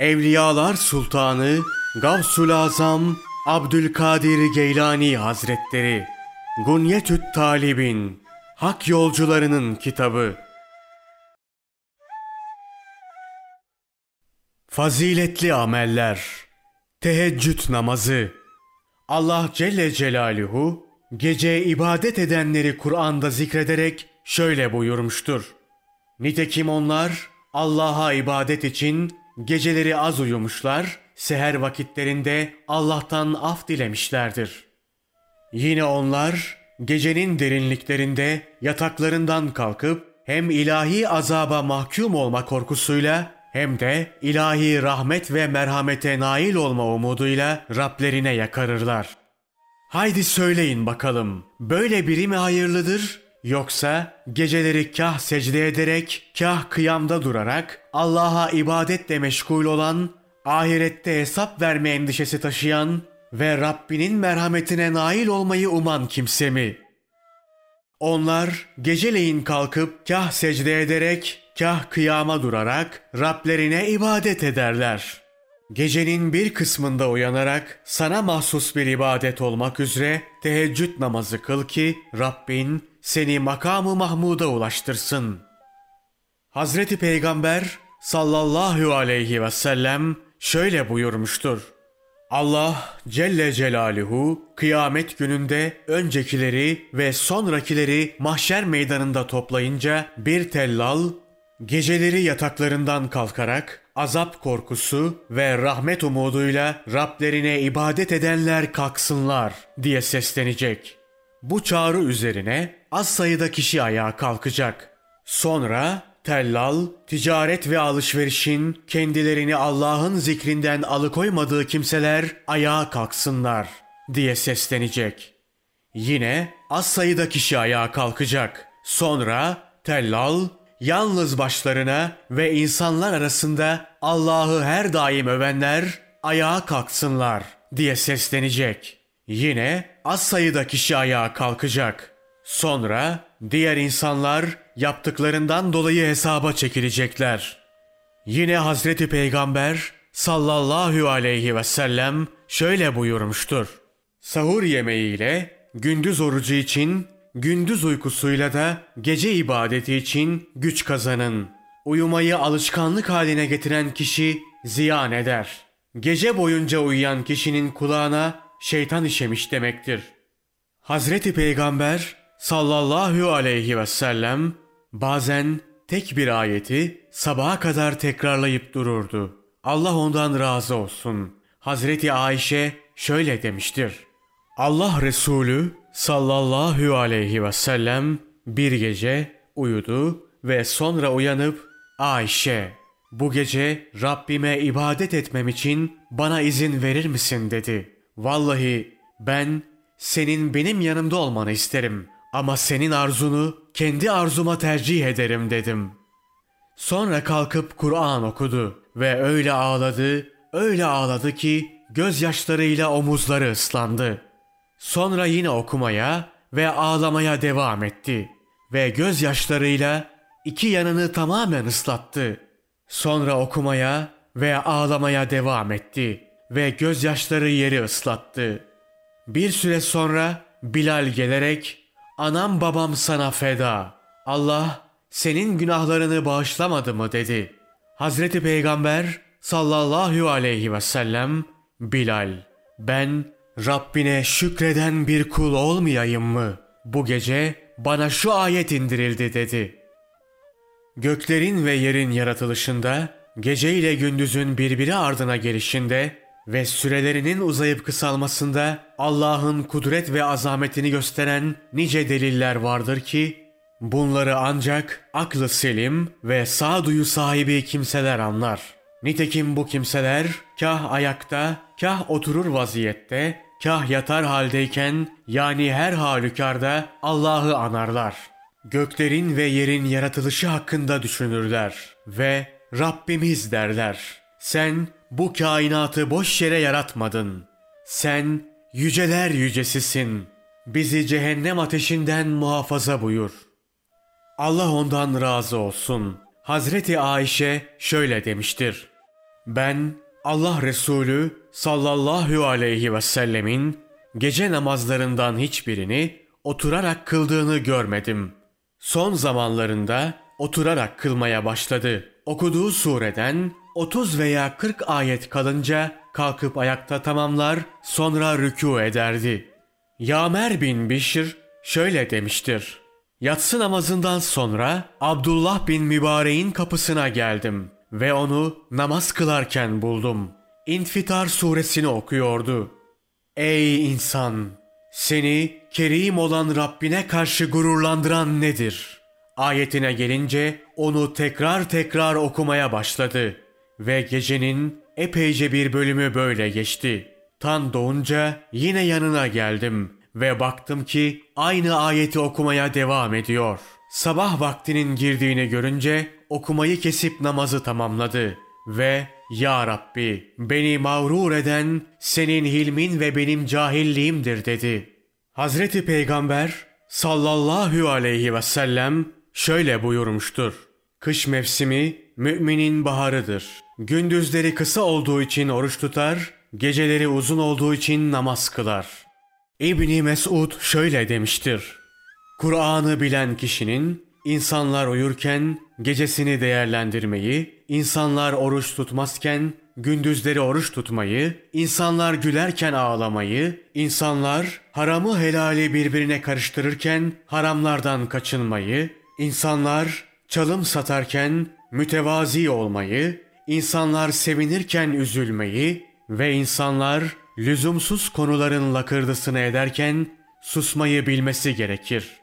Evliyalar Sultanı Gavsul Azam Abdülkadir Geylani Hazretleri Gunyetüt Talibin Hak Yolcularının Kitabı Faziletli Ameller Teheccüd Namazı Allah Celle Celaluhu gece ibadet edenleri Kur'an'da zikrederek şöyle buyurmuştur. Nitekim onlar Allah'a ibadet için geceleri az uyumuşlar, seher vakitlerinde Allah'tan af dilemişlerdir. Yine onlar gecenin derinliklerinde yataklarından kalkıp hem ilahi azaba mahkum olma korkusuyla hem de ilahi rahmet ve merhamete nail olma umuduyla Rablerine yakarırlar. Haydi söyleyin bakalım, böyle biri mi hayırlıdır? Yoksa geceleri kah secde ederek, kah kıyamda durarak Allah'a ibadetle meşgul olan, ahirette hesap verme endişesi taşıyan ve Rabbinin merhametine nail olmayı uman kimse mi? Onlar geceleyin kalkıp kah secde ederek, kah kıyama durarak Rablerine ibadet ederler. Gecenin bir kısmında uyanarak sana mahsus bir ibadet olmak üzere teheccüd namazı kıl ki Rabbin seni makamı Mahmud'a ulaştırsın. Hazreti Peygamber sallallahu aleyhi ve sellem şöyle buyurmuştur. Allah Celle Celaluhu kıyamet gününde öncekileri ve sonrakileri mahşer meydanında toplayınca bir tellal geceleri yataklarından kalkarak azap korkusu ve rahmet umuduyla Rablerine ibadet edenler kalksınlar diye seslenecek. Bu çağrı üzerine az sayıda kişi ayağa kalkacak. Sonra tellal, ticaret ve alışverişin kendilerini Allah'ın zikrinden alıkoymadığı kimseler ayağa kalksınlar diye seslenecek. Yine az sayıda kişi ayağa kalkacak. Sonra tellal, yalnız başlarına ve insanlar arasında Allah'ı her daim övenler ayağa kalksınlar diye seslenecek. Yine az sayıda kişi ayağa kalkacak. Sonra diğer insanlar yaptıklarından dolayı hesaba çekilecekler. Yine Hazreti Peygamber sallallahu aleyhi ve sellem şöyle buyurmuştur. Sahur yemeğiyle gündüz orucu için, gündüz uykusuyla da gece ibadeti için güç kazanın. Uyumayı alışkanlık haline getiren kişi ziyan eder. Gece boyunca uyuyan kişinin kulağına şeytan işemiş demektir. Hazreti Peygamber sallallahu aleyhi ve sellem bazen tek bir ayeti sabaha kadar tekrarlayıp dururdu. Allah ondan razı olsun. Hazreti Ayşe şöyle demiştir. Allah Resulü sallallahu aleyhi ve sellem bir gece uyudu ve sonra uyanıp Ayşe bu gece Rabbime ibadet etmem için bana izin verir misin dedi. Vallahi ben senin benim yanımda olmanı isterim ama senin arzunu kendi arzuma tercih ederim dedim. Sonra kalkıp Kur'an okudu ve öyle ağladı, öyle ağladı ki gözyaşlarıyla omuzları ıslandı. Sonra yine okumaya ve ağlamaya devam etti ve gözyaşlarıyla iki yanını tamamen ıslattı. Sonra okumaya ve ağlamaya devam etti ve gözyaşları yeri ıslattı. Bir süre sonra Bilal gelerek anam babam sana feda. Allah senin günahlarını bağışlamadı mı dedi. Hazreti Peygamber sallallahu aleyhi ve sellem Bilal ben Rabbine şükreden bir kul olmayayım mı? Bu gece bana şu ayet indirildi dedi. Göklerin ve yerin yaratılışında, gece ile gündüzün birbiri ardına gelişinde ve sürelerinin uzayıp kısalmasında Allah'ın kudret ve azametini gösteren nice deliller vardır ki, bunları ancak aklı selim ve sağduyu sahibi kimseler anlar. Nitekim bu kimseler kah ayakta, kah oturur vaziyette, kah yatar haldeyken yani her halükarda Allah'ı anarlar. Göklerin ve yerin yaratılışı hakkında düşünürler ve Rabbimiz derler. Sen bu kainatı boş yere yaratmadın. Sen yüceler yücesisin. Bizi cehennem ateşinden muhafaza buyur. Allah ondan razı olsun. Hazreti Ayşe şöyle demiştir. Ben Allah Resulü sallallahu aleyhi ve sellemin gece namazlarından hiçbirini oturarak kıldığını görmedim. Son zamanlarında oturarak kılmaya başladı. Okuduğu sureden 30 veya 40 ayet kalınca kalkıp ayakta tamamlar sonra rükû ederdi. Yamer bin Bişr şöyle demiştir. Yatsı namazından sonra Abdullah bin Mübarek'in kapısına geldim ve onu namaz kılarken buldum. İnfitar suresini okuyordu. Ey insan! Seni kerim olan Rabbine karşı gururlandıran nedir? Ayetine gelince onu tekrar tekrar okumaya başladı ve gecenin epeyce bir bölümü böyle geçti. Tan doğunca yine yanına geldim ve baktım ki aynı ayeti okumaya devam ediyor. Sabah vaktinin girdiğini görünce okumayı kesip namazı tamamladı ve ya Rabbi beni mağrur eden senin hilmin ve benim cahilliğimdir dedi. Hazreti Peygamber sallallahu aleyhi ve sellem şöyle buyurmuştur. Kış mevsimi müminin baharıdır. Gündüzleri kısa olduğu için oruç tutar, geceleri uzun olduğu için namaz kılar. İbni Mesud şöyle demiştir. Kur'an'ı bilen kişinin insanlar uyurken gecesini değerlendirmeyi, insanlar oruç tutmazken gündüzleri oruç tutmayı, insanlar gülerken ağlamayı, insanlar haramı helali birbirine karıştırırken haramlardan kaçınmayı, insanlar çalım satarken mütevazi olmayı, insanlar sevinirken üzülmeyi ve insanlar lüzumsuz konuların lakırdısını ederken susmayı bilmesi gerekir.